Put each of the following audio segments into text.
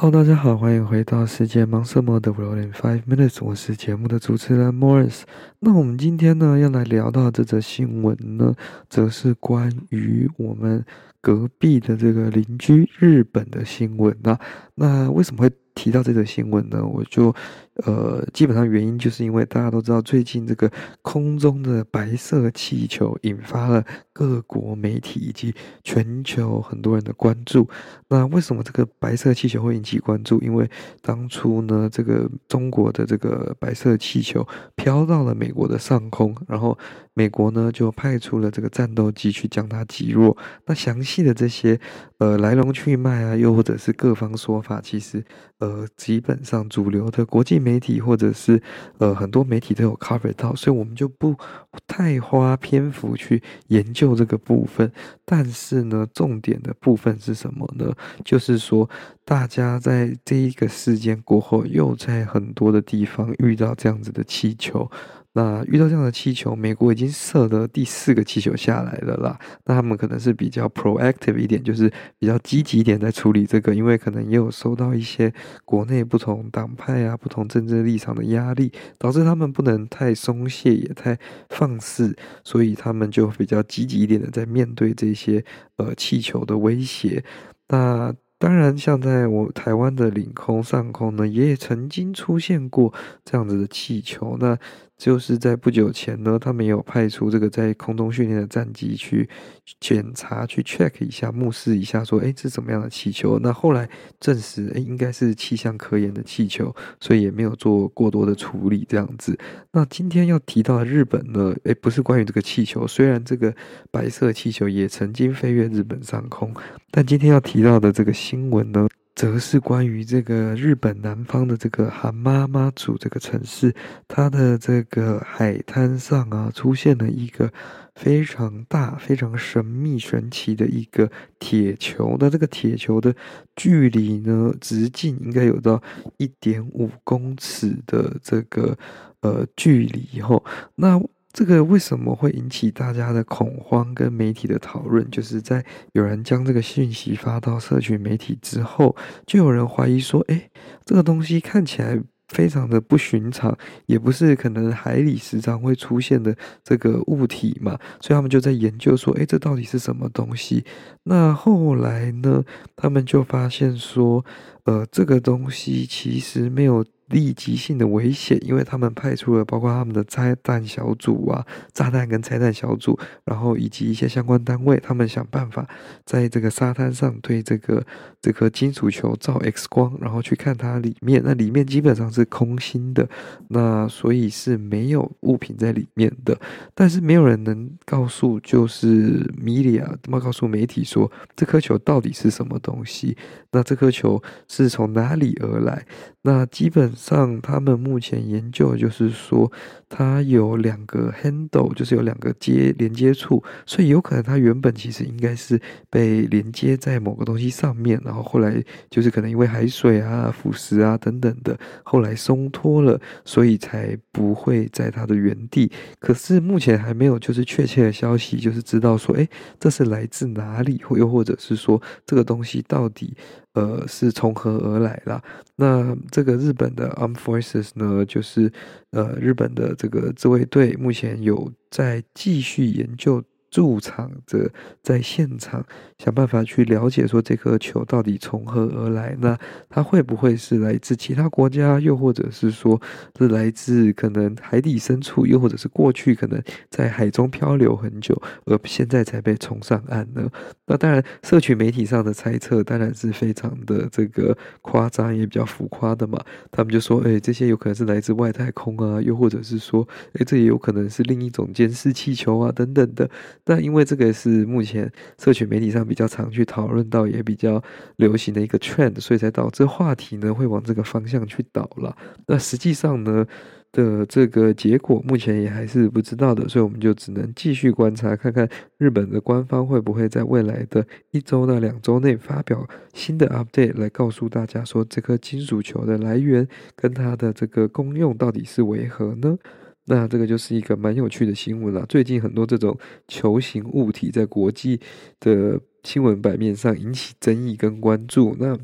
好大家好，欢迎回到世界忙什么的 World in Five Minutes，我是节目的主持人 Morris。那我们今天呢要来聊到这则新闻呢，则是关于我们隔壁的这个邻居日本的新闻啊。那为什么会提到这则新闻呢？我就。呃，基本上原因就是因为大家都知道，最近这个空中的白色气球引发了各国媒体以及全球很多人的关注。那为什么这个白色气球会引起关注？因为当初呢，这个中国的这个白色气球飘到了美国的上空，然后美国呢就派出了这个战斗机去将它击落。那详细的这些呃来龙去脉啊，又或者是各方说法，其实呃基本上主流的国际媒媒体或者是呃很多媒体都有 cover 到，所以我们就不太花篇幅去研究这个部分。但是呢，重点的部分是什么呢？就是说，大家在这一个事件过后，又在很多的地方遇到这样子的气球。那遇到这样的气球，美国已经射了第四个气球下来了啦。那他们可能是比较 proactive 一点，就是比较积极一点在处理这个，因为可能也有收到一些国内不同党派啊、不同政治立场的压力，导致他们不能太松懈，也太放肆，所以他们就比较积极一点的在面对这些呃气球的威胁。那当然，像在我台湾的领空上空呢，也曾经出现过这样子的气球。那就是在不久前呢，他们有派出这个在空中训练的战机去检查、去 check 一下、目视一下，说：“诶，这是什么样的气球？”那后来证实，诶，应该是气象科研的气球，所以也没有做过多的处理。这样子。那今天要提到的日本呢，诶，不是关于这个气球，虽然这个白色气球也曾经飞越日本上空，但今天要提到的这个新闻呢，则是关于这个日本南方的这个韩妈妈祖这个城市，它的这个海滩上啊，出现了一个非常大、非常神秘、神奇的一个铁球。那这个铁球的距离呢，直径应该有到一点五公尺的这个呃距离齁。那这个为什么会引起大家的恐慌跟媒体的讨论？就是在有人将这个讯息发到社群媒体之后，就有人怀疑说：“诶，这个东西看起来非常的不寻常，也不是可能海里时常会出现的这个物体嘛。”所以他们就在研究说：“诶，这到底是什么东西？”那后来呢，他们就发现说：“呃，这个东西其实没有。”立即性的危险，因为他们派出了包括他们的拆弹小组啊、炸弹跟拆弹小组，然后以及一些相关单位，他们想办法在这个沙滩上对这个这颗金属球照 X 光，然后去看它里面。那里面基本上是空心的，那所以是没有物品在里面的。但是没有人能告诉，就是 media 怎么告诉媒体说这颗球到底是什么东西？那这颗球是从哪里而来？那基本上，他们目前研究就是说，它有两个 handle，就是有两个接连接处，所以有可能它原本其实应该是被连接在某个东西上面，然后后来就是可能因为海水啊、腐蚀啊等等的，后来松脱了，所以才不会在它的原地。可是目前还没有就是确切的消息，就是知道说，诶，这是来自哪里，或又或者是说这个东西到底。呃，是从何而来啦？那这个日本的 Armed Forces 呢，就是呃，日本的这个自卫队目前有在继续研究。驻场者在现场想办法去了解，说这颗球到底从何而来？那它会不会是来自其他国家，又或者是说是来自可能海底深处，又或者是过去可能在海中漂流很久，而现在才被冲上岸呢？那当然，社群媒体上的猜测当然是非常的这个夸张，也比较浮夸的嘛。他们就说，哎，这些有可能是来自外太空啊，又或者是说，哎，这也有可能是另一种监视气球啊，等等的。但因为这个是目前社群媒体上比较常去讨论到，也比较流行的一个 trend，所以才导致话题呢会往这个方向去导了。那实际上呢的这个结果目前也还是不知道的，所以我们就只能继续观察，看看日本的官方会不会在未来的一周到两周内发表新的 update 来告诉大家说，这颗金属球的来源跟它的这个功用到底是为何呢？那这个就是一个蛮有趣的新闻了。最近很多这种球形物体在国际的新闻版面上引起争议跟关注。那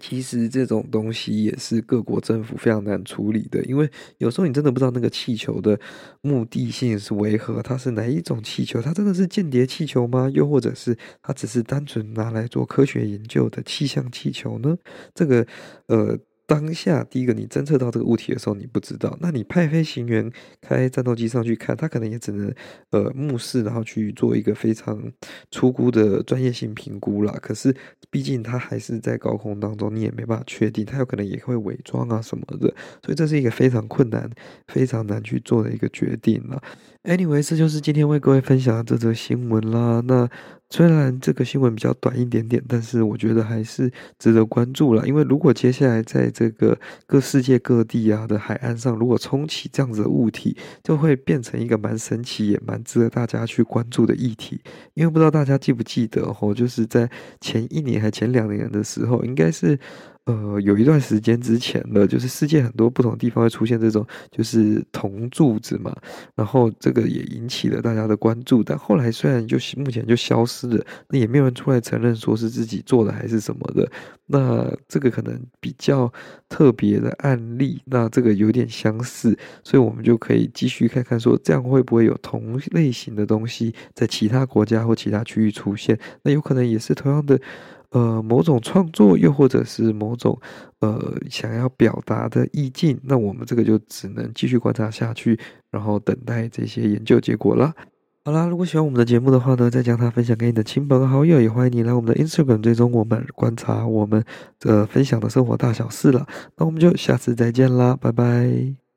其实这种东西也是各国政府非常难处理的，因为有时候你真的不知道那个气球的目的性是为何，它是哪一种气球？它真的是间谍气球吗？又或者是它只是单纯拿来做科学研究的气象气球呢？这个呃。当下第一个，你侦测到这个物体的时候，你不知道，那你派飞行员开战斗机上去看，他可能也只能呃目视，然后去做一个非常粗估的专业性评估啦。可是毕竟他还是在高空当中，你也没办法确定，他有可能也会伪装啊什么的，所以这是一个非常困难、非常难去做的一个决定啦。Anyway，这就是今天为各位分享的这则新闻啦。那虽然这个新闻比较短一点点，但是我觉得还是值得关注了。因为如果接下来在这个各世界各地啊的海岸上，如果冲起这样子的物体，就会变成一个蛮神奇也蛮值得大家去关注的议题。因为不知道大家记不记得哦，就是在前一年还前两年的时候，应该是。呃，有一段时间之前的，就是世界很多不同地方会出现这种就是铜柱子嘛，然后这个也引起了大家的关注，但后来虽然就目前就消失了，那也没有人出来承认说是自己做的还是什么的，那这个可能比较特别的案例，那这个有点相似，所以我们就可以继续看看说这样会不会有同类型的东西在其他国家或其他区域出现，那有可能也是同样的。呃，某种创作，又或者是某种呃想要表达的意境，那我们这个就只能继续观察下去，然后等待这些研究结果了。好啦，如果喜欢我们的节目的话呢，再将它分享给你的亲朋好友，也欢迎你来我们的 Instagram 追踪我们，观察我们的分享的生活大小事了。那我们就下次再见啦，拜拜。